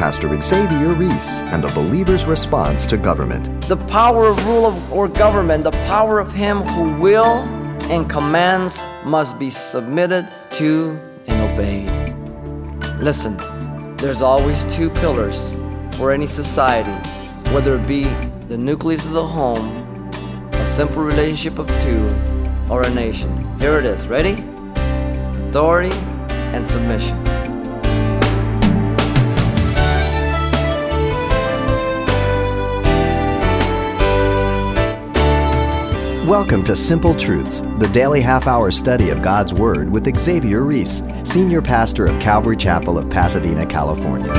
Pastor Xavier Reese and the believer's response to government. The power of rule of, or government, the power of him who will and commands must be submitted to and obeyed. Listen, there's always two pillars for any society, whether it be the nucleus of the home, a simple relationship of two, or a nation. Here it is. Ready? Authority and submission. Welcome to Simple Truths, the daily half hour study of God's Word with Xavier Reese, Senior Pastor of Calvary Chapel of Pasadena, California.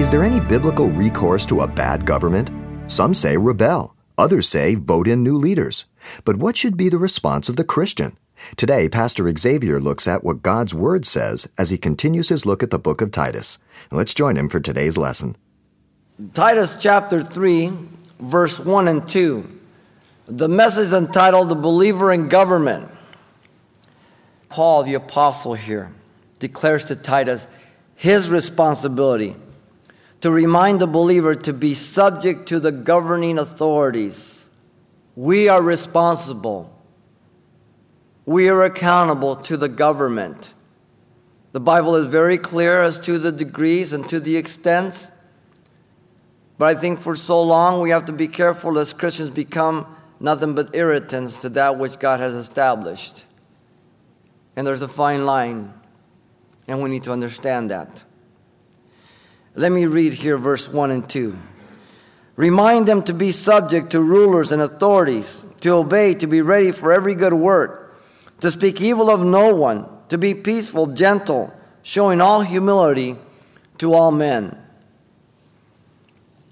Is there any biblical recourse to a bad government? Some say rebel, others say vote in new leaders. But what should be the response of the Christian? Today, Pastor Xavier looks at what God's Word says as he continues his look at the book of Titus. Let's join him for today's lesson. Titus chapter 3, verse 1 and 2. The message entitled The Believer in Government. Paul, the apostle, here declares to Titus his responsibility to remind the believer to be subject to the governing authorities. We are responsible, we are accountable to the government. The Bible is very clear as to the degrees and to the extents. But I think for so long we have to be careful as Christians become nothing but irritants to that which God has established. And there's a fine line, and we need to understand that. Let me read here verse 1 and 2. Remind them to be subject to rulers and authorities, to obey, to be ready for every good work, to speak evil of no one, to be peaceful, gentle, showing all humility to all men.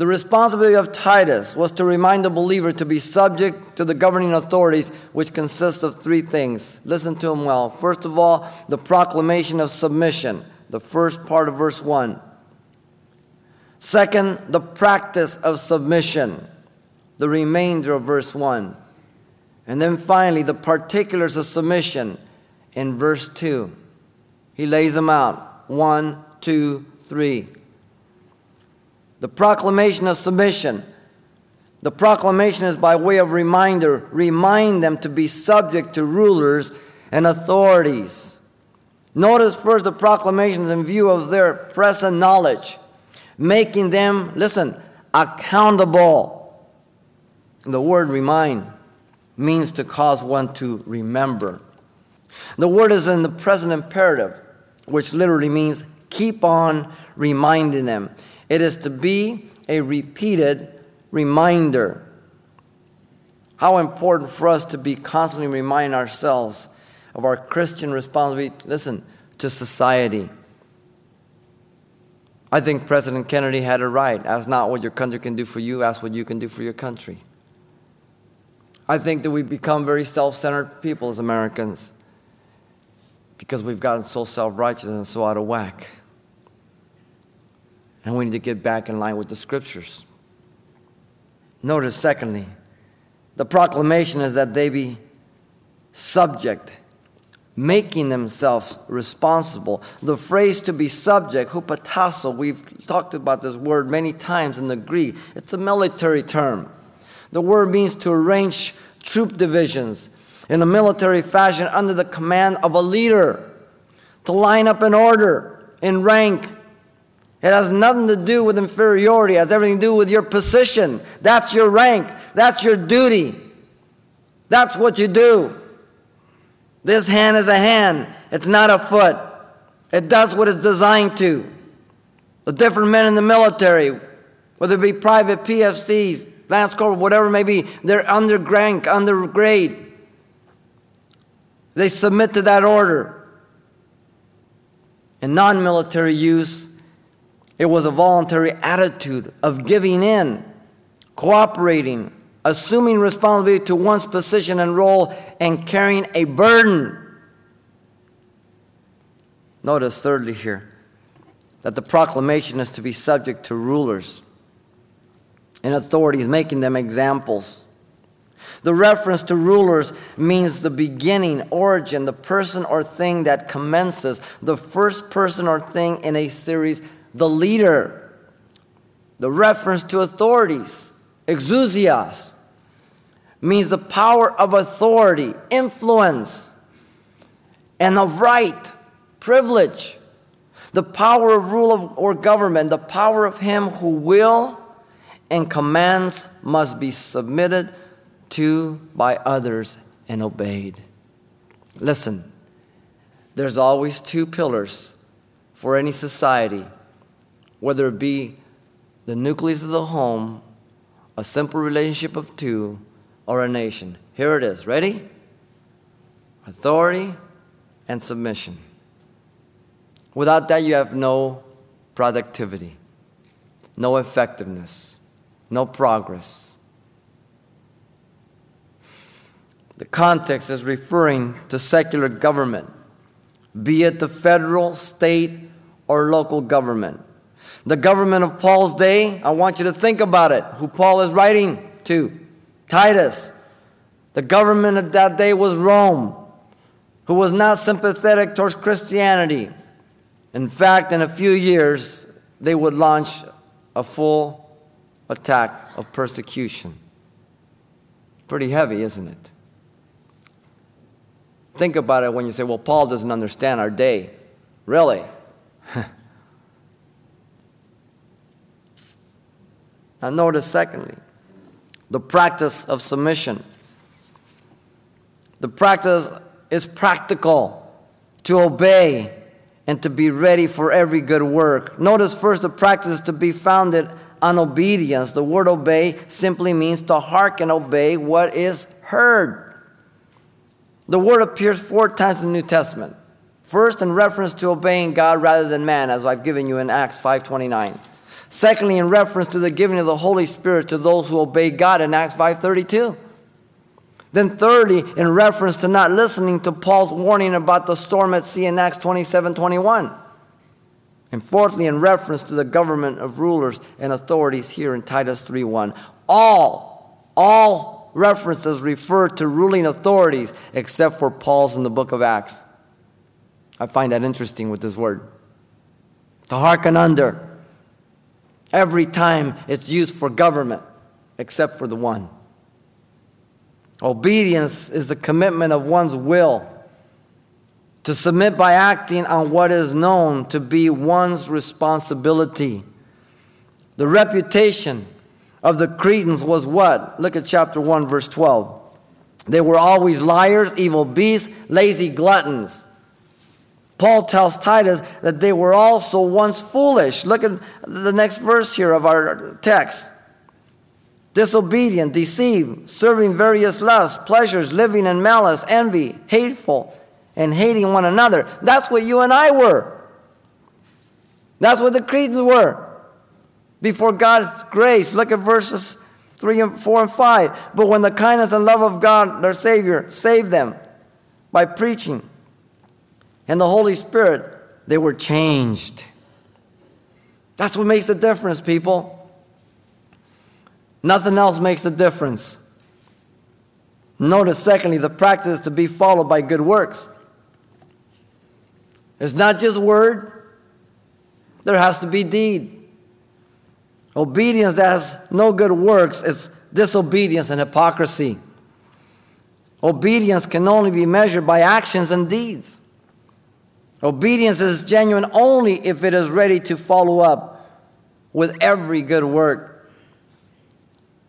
The responsibility of Titus was to remind the believer to be subject to the governing authorities, which consists of three things. Listen to them well. First of all, the proclamation of submission, the first part of verse 1. Second, the practice of submission, the remainder of verse 1. And then finally, the particulars of submission in verse 2. He lays them out one, two, three. The proclamation of submission. The proclamation is by way of reminder, remind them to be subject to rulers and authorities. Notice first the proclamations in view of their present knowledge, making them, listen, accountable. The word remind means to cause one to remember. The word is in the present imperative, which literally means keep on reminding them. It is to be a repeated reminder. How important for us to be constantly reminding ourselves of our Christian responsibility, listen, to society. I think President Kennedy had it right. Ask not what your country can do for you, ask what you can do for your country. I think that we become very self centered people as Americans because we've gotten so self righteous and so out of whack. And we need to get back in line with the scriptures. Notice, secondly, the proclamation is that they be subject, making themselves responsible. The phrase to be subject, hupatasso, we've talked about this word many times in the Greek. It's a military term. The word means to arrange troop divisions in a military fashion under the command of a leader, to line up in order, in rank, it has nothing to do with inferiority. It has everything to do with your position. That's your rank. That's your duty. That's what you do. This hand is a hand. It's not a foot. It does what it's designed to. The different men in the military, whether it be private PFCs, Lance Corporal, whatever may be, they're under rank, under grade. They submit to that order. In non military use, it was a voluntary attitude of giving in, cooperating, assuming responsibility to one's position and role, and carrying a burden. Notice, thirdly, here, that the proclamation is to be subject to rulers and authorities, making them examples. The reference to rulers means the beginning, origin, the person or thing that commences, the first person or thing in a series the leader, the reference to authorities, exousias, means the power of authority, influence, and of right, privilege, the power of rule of, or government, the power of him who will and commands must be submitted to by others and obeyed. Listen, there's always two pillars for any society, whether it be the nucleus of the home, a simple relationship of two, or a nation. Here it is. Ready? Authority and submission. Without that, you have no productivity, no effectiveness, no progress. The context is referring to secular government, be it the federal, state, or local government. The government of Paul's day, I want you to think about it, who Paul is writing to Titus. The government of that day was Rome, who was not sympathetic towards Christianity. In fact, in a few years, they would launch a full attack of persecution. Pretty heavy, isn't it? Think about it when you say, well, Paul doesn't understand our day. Really? now, notice, secondly, the practice of submission. The practice is practical to obey and to be ready for every good work. Notice first the practice is to be founded on obedience. The word obey simply means to hearken, obey what is heard. The word appears four times in the New Testament. First, in reference to obeying God rather than man, as I've given you in Acts 5:29. Secondly, in reference to the giving of the Holy Spirit to those who obey God in Acts 5:32. Then, thirdly, in reference to not listening to Paul's warning about the storm at sea in Acts 27:21. And fourthly, in reference to the government of rulers and authorities here in Titus 3 1. All, all references refer to ruling authorities except for Paul's in the book of Acts. I find that interesting with this word. To hearken under. Every time it's used for government except for the one. Obedience is the commitment of one's will to submit by acting on what is known to be one's responsibility. The reputation of the Cretans was what? Look at chapter 1, verse 12. They were always liars, evil beasts, lazy gluttons. Paul tells Titus that they were also once foolish. Look at the next verse here of our text disobedient, deceived, serving various lusts, pleasures, living in malice, envy, hateful, and hating one another. That's what you and I were. That's what the Cretans were. Before God's grace, look at verses 3 and 4 and 5. But when the kindness and love of God, their Savior, saved them by preaching and the Holy Spirit, they were changed. That's what makes the difference, people. Nothing else makes the difference. Notice, secondly, the practice to be followed by good works. It's not just word, there has to be deed. Obedience that has no good works is disobedience and hypocrisy. Obedience can only be measured by actions and deeds. Obedience is genuine only if it is ready to follow up with every good work.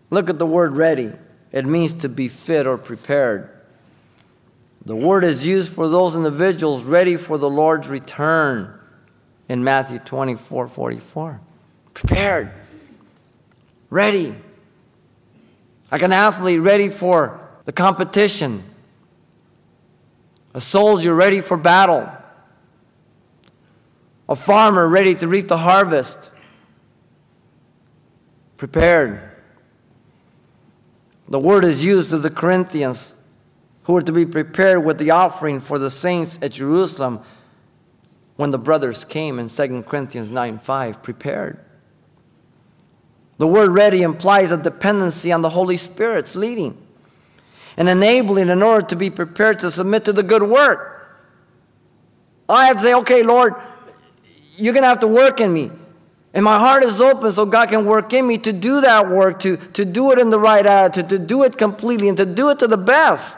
Look at the word ready. It means to be fit or prepared. The word is used for those individuals ready for the Lord's return in Matthew 24 44. Prepared, ready. Like an athlete ready for the competition, a soldier ready for battle, a farmer ready to reap the harvest. Prepared. The word is used of the Corinthians who were to be prepared with the offering for the saints at Jerusalem when the brothers came in 2 Corinthians 9 5, prepared. The word ready implies a dependency on the Holy Spirit's leading and enabling in order to be prepared to submit to the good work. I have to say, okay, Lord, you're going to have to work in me. And my heart is open so God can work in me to do that work, to, to do it in the right attitude, to do it completely, and to do it to the best.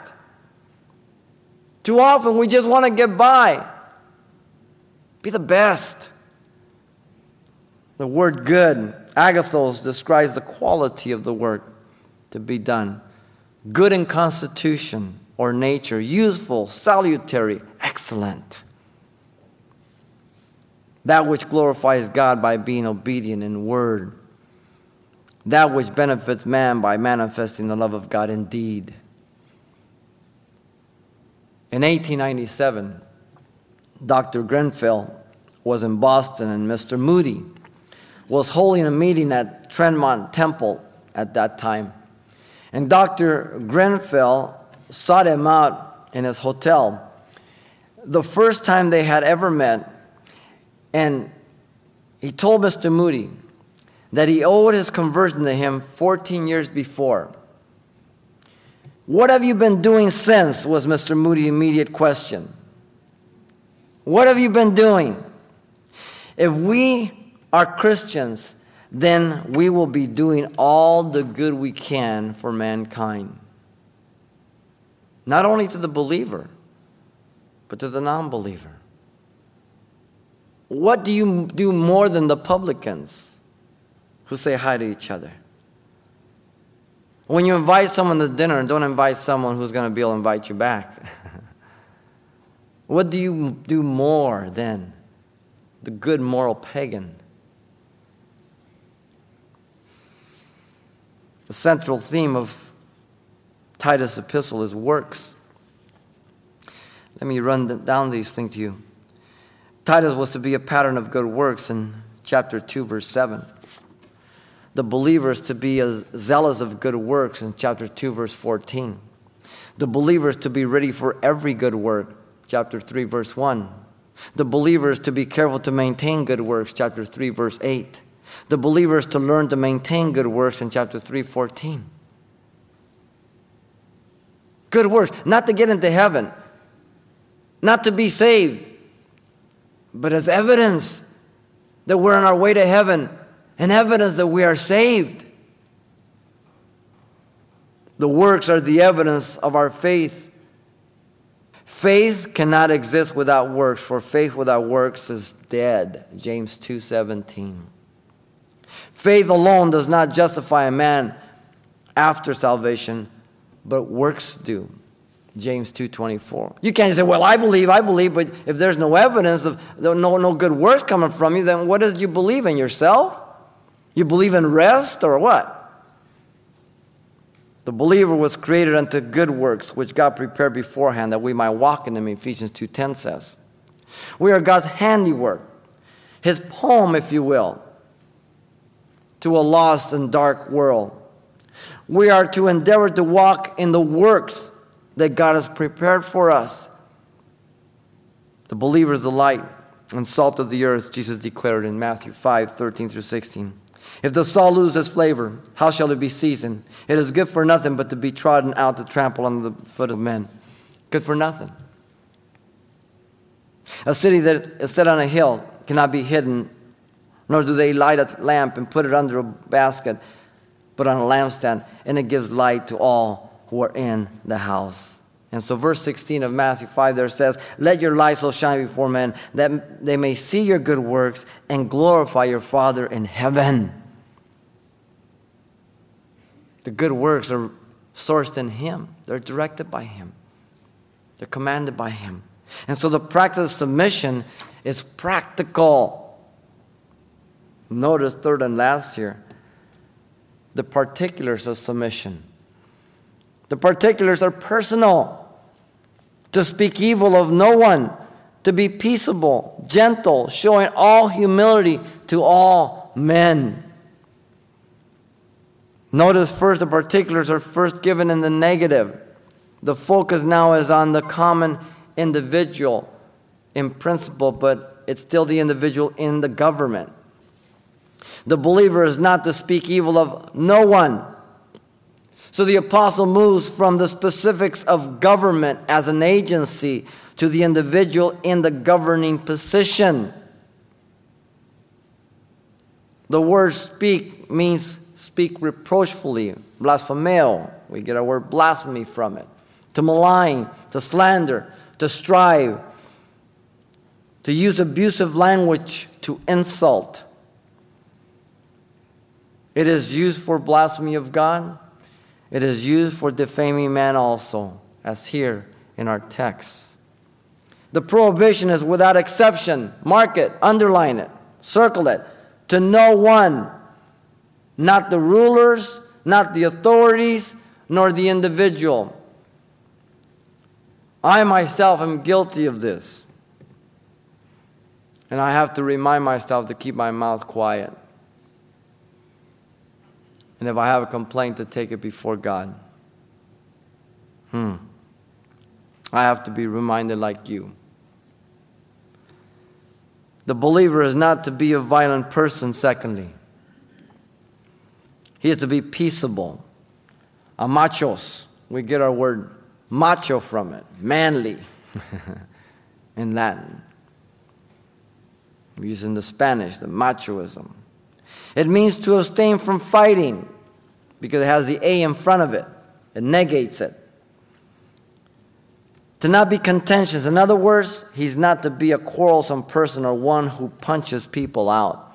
Too often we just want to get by. Be the best. The word good, agathos, describes the quality of the work to be done. Good in constitution or nature, useful, salutary, excellent that which glorifies God by being obedient in word, that which benefits man by manifesting the love of God in deed. In 1897, Dr. Grenfell was in Boston, and Mr. Moody was holding a meeting at Tremont Temple at that time. And Dr. Grenfell sought him out in his hotel. The first time they had ever met, and he told Mr. Moody that he owed his conversion to him 14 years before. What have you been doing since? was Mr. Moody's immediate question. What have you been doing? If we are Christians, then we will be doing all the good we can for mankind. Not only to the believer, but to the non believer. What do you do more than the publicans who say hi to each other? When you invite someone to dinner, don't invite someone who's going to be able to invite you back. what do you do more than the good moral pagan? The central theme of Titus' epistle is works. Let me run down these things to you. Titus was to be a pattern of good works in chapter 2, verse 7. The believers to be as zealous of good works in chapter 2, verse 14. The believers to be ready for every good work, chapter 3, verse 1. The believers to be careful to maintain good works, chapter 3, verse 8. The believers to learn to maintain good works in chapter 3, 14. Good works, not to get into heaven, not to be saved, but as evidence that we're on our way to heaven and evidence that we are saved. The works are the evidence of our faith. Faith cannot exist without works, for faith without works is dead. James 2:17. Faith alone does not justify a man after salvation, but works do. James 2.24. You can't say, well, I believe, I believe, but if there's no evidence of no, no good words coming from you, then what did you believe in yourself? You believe in rest or what? The believer was created unto good works, which God prepared beforehand that we might walk in them, Ephesians 2.10 says. We are God's handiwork, his poem, if you will, to a lost and dark world. We are to endeavor to walk in the works that God has prepared for us. The believer is the light and salt of the earth, Jesus declared in Matthew 5 13 through 16. If the salt loses flavor, how shall it be seasoned? It is good for nothing but to be trodden out to trample under the foot of men. Good for nothing. A city that is set on a hill cannot be hidden, nor do they light a lamp and put it under a basket, but on a lampstand, and it gives light to all who are in the house. And so, verse 16 of Matthew 5 there says, Let your light so shine before men that they may see your good works and glorify your Father in heaven. The good works are sourced in Him, they're directed by Him, they're commanded by Him. And so, the practice of submission is practical. Notice, third and last here, the particulars of submission. The particulars are personal. To speak evil of no one, to be peaceable, gentle, showing all humility to all men. Notice first the particulars are first given in the negative. The focus now is on the common individual in principle, but it's still the individual in the government. The believer is not to speak evil of no one. So the apostle moves from the specifics of government as an agency to the individual in the governing position. The word speak means speak reproachfully, blasphemeo. We get our word blasphemy from it. To malign, to slander, to strive, to use abusive language to insult. It is used for blasphemy of God. It is used for defaming man also, as here in our text. The prohibition is without exception. Mark it, underline it, circle it. To no one, not the rulers, not the authorities, nor the individual. I myself am guilty of this. And I have to remind myself to keep my mouth quiet. And if I have a complaint, to take it before God. Hmm. I have to be reminded like you. The believer is not to be a violent person, secondly. He is to be peaceable. A machos. We get our word macho from it, manly in Latin. We use in the Spanish, the machoism. It means to abstain from fighting because it has the A in front of it, it negates it. To not be contentious. In other words, he's not to be a quarrelsome person or one who punches people out.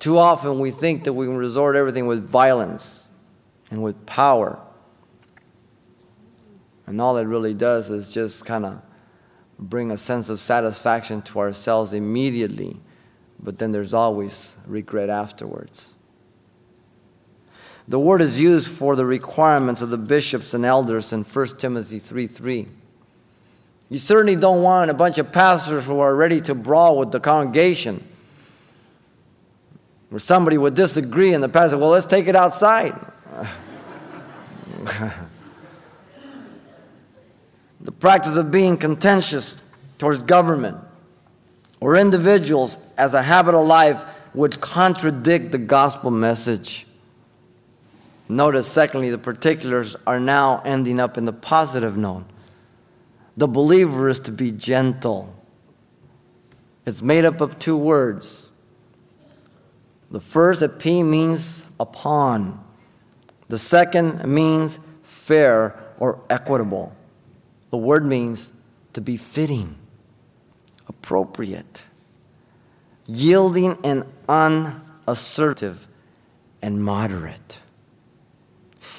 Too often we think that we can resort everything with violence and with power. And all it really does is just kind of bring a sense of satisfaction to ourselves immediately, but then there's always regret afterwards. The word is used for the requirements of the bishops and elders in 1 Timothy 3 3. You certainly don't want a bunch of pastors who are ready to brawl with the congregation. Where somebody would disagree and the pastor, well, let's take it outside. the practice of being contentious towards government or individuals as a habit of life would contradict the gospel message. Notice, secondly, the particulars are now ending up in the positive note. The believer is to be gentle. It's made up of two words. The first, epi, means upon. The second means fair or equitable. The word means to be fitting, appropriate, yielding and unassertive, and moderate.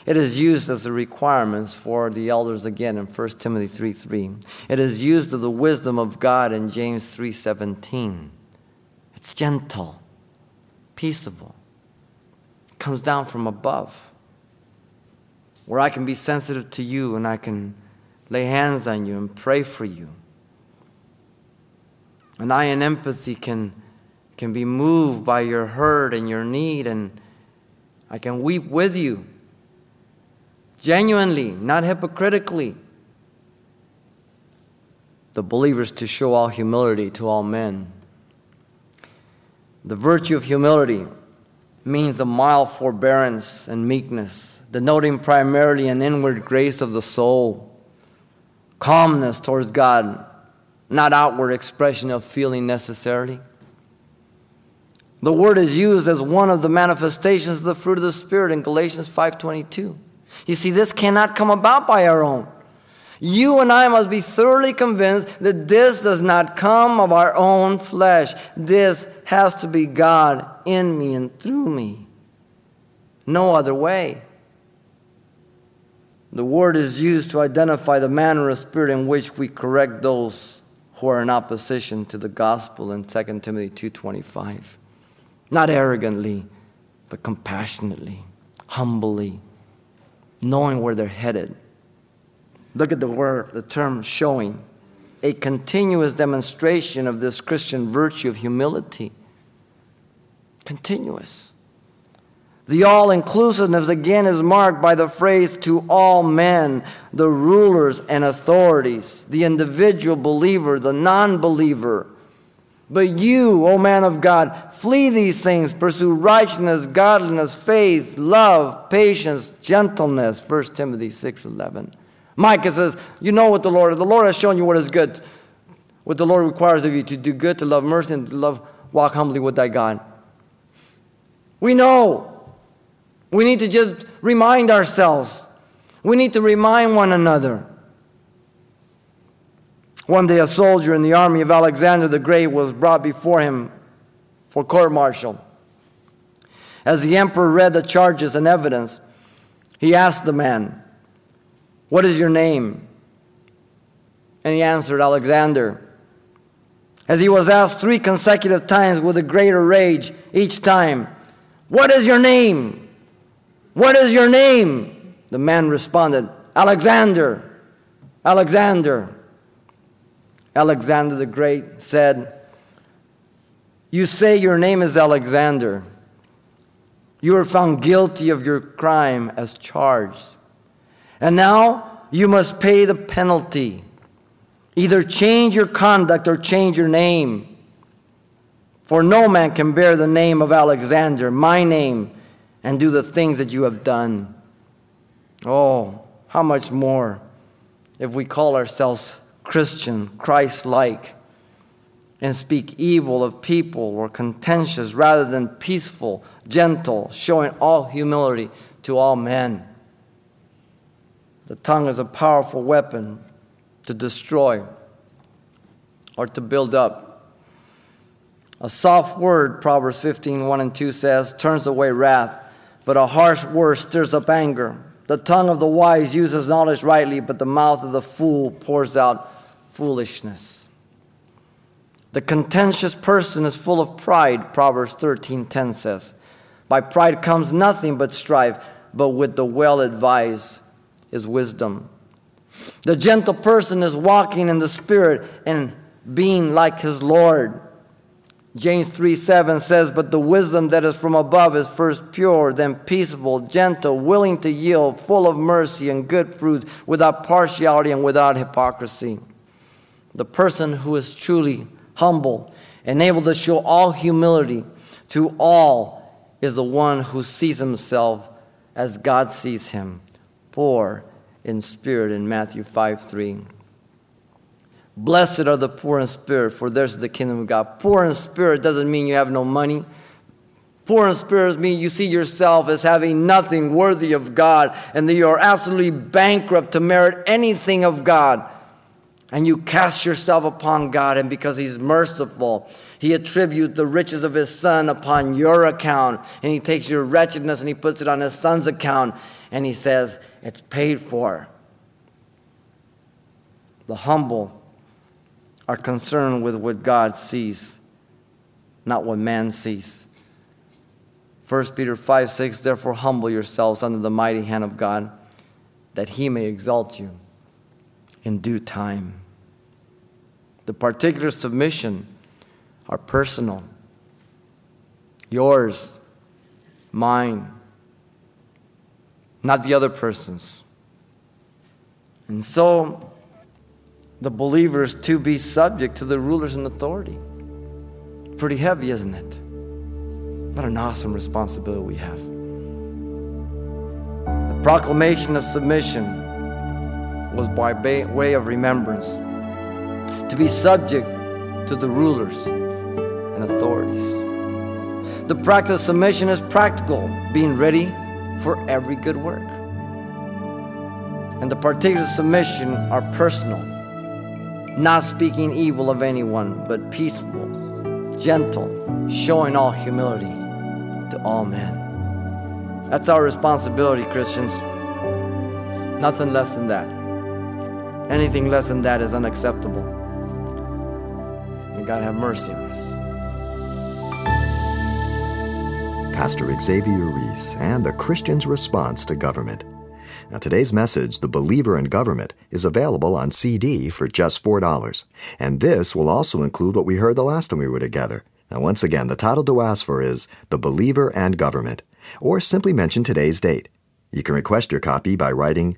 It is used as the requirements for the elders again in 1 Timothy 3 3. It is used of the wisdom of God in James 3 17. It's gentle, peaceable, it comes down from above. Where I can be sensitive to you and I can lay hands on you and pray for you. And I, in empathy, can, can be moved by your hurt and your need, and I can weep with you genuinely, not hypocritically. The believers to show all humility to all men. The virtue of humility means a mild forbearance and meekness, denoting primarily an inward grace of the soul, calmness towards God, not outward expression of feeling necessarily. The word is used as one of the manifestations of the fruit of the Spirit in Galatians 5:22. You see, this cannot come about by our own. You and I must be thoroughly convinced that this does not come of our own flesh. This has to be God in me and through me. No other way. The word is used to identify the manner of spirit in which we correct those who are in opposition to the gospel in 2 Timothy 2:25. Not arrogantly, but compassionately, humbly, knowing where they're headed. Look at the word, the term showing. A continuous demonstration of this Christian virtue of humility. Continuous. The all inclusiveness again is marked by the phrase to all men, the rulers and authorities, the individual believer, the non believer. But you, O man of God, flee these things, pursue righteousness, godliness, faith, love, patience, gentleness. 1 Timothy 6:11. Micah says, "You know what the Lord, the Lord has shown you what is good. What the Lord requires of you to do good, to love mercy, and to love walk humbly with thy God. We know. We need to just remind ourselves. We need to remind one another. One day, a soldier in the army of Alexander the Great was brought before him for court martial. As the emperor read the charges and evidence, he asked the man, What is your name? And he answered, Alexander. As he was asked three consecutive times with a greater rage each time, What is your name? What is your name? The man responded, Alexander, Alexander. Alexander the Great said, You say your name is Alexander. You are found guilty of your crime as charged. And now you must pay the penalty. Either change your conduct or change your name. For no man can bear the name of Alexander, my name, and do the things that you have done. Oh, how much more if we call ourselves Christian, Christ like, and speak evil of people or contentious rather than peaceful, gentle, showing all humility to all men. The tongue is a powerful weapon to destroy or to build up. A soft word, Proverbs 15 1 and 2 says, turns away wrath, but a harsh word stirs up anger. The tongue of the wise uses knowledge rightly, but the mouth of the fool pours out foolishness. The contentious person is full of pride, Proverbs 13:10 says. By pride comes nothing but strife, but with the well advised is wisdom. The gentle person is walking in the spirit and being like his Lord. James 3 7 says, But the wisdom that is from above is first pure, then peaceable, gentle, willing to yield, full of mercy and good fruits, without partiality and without hypocrisy. The person who is truly humble and able to show all humility to all is the one who sees himself as God sees him, poor in spirit in Matthew 5 3. Blessed are the poor in spirit, for theirs is the kingdom of God. Poor in spirit doesn't mean you have no money. Poor in spirit means you see yourself as having nothing worthy of God and that you are absolutely bankrupt to merit anything of God and you cast yourself upon God, and because He's merciful, He attributes the riches of His Son upon your account, and He takes your wretchedness and He puts it on His Son's account, and He says, It's paid for. The humble are concerned with what God sees, not what man sees. 1 Peter 5 6, therefore humble yourselves under the mighty hand of God, that He may exalt you in due time. The particular submission are personal. Yours, mine, not the other person's. And so, the believers to be subject to the rulers and authority. Pretty heavy, isn't it? What an awesome responsibility we have. The proclamation of submission was by way of remembrance to be subject to the rulers and authorities. The practice of submission is practical, being ready for every good work. And the particulars of submission are personal, not speaking evil of anyone, but peaceable, gentle, showing all humility to all men. That's our responsibility, Christians. Nothing less than that. Anything less than that is unacceptable. God have mercy on us. Pastor Xavier Reese and the Christian's response to government. Now, today's message, The Believer in Government, is available on CD for just $4. And this will also include what we heard the last time we were together. Now, once again, the title to ask for is The Believer and Government, or simply mention today's date. You can request your copy by writing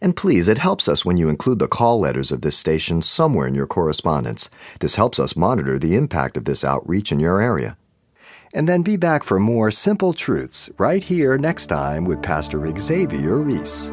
And please, it helps us when you include the call letters of this station somewhere in your correspondence. This helps us monitor the impact of this outreach in your area. And then be back for more Simple Truths right here next time with Pastor Xavier Reese.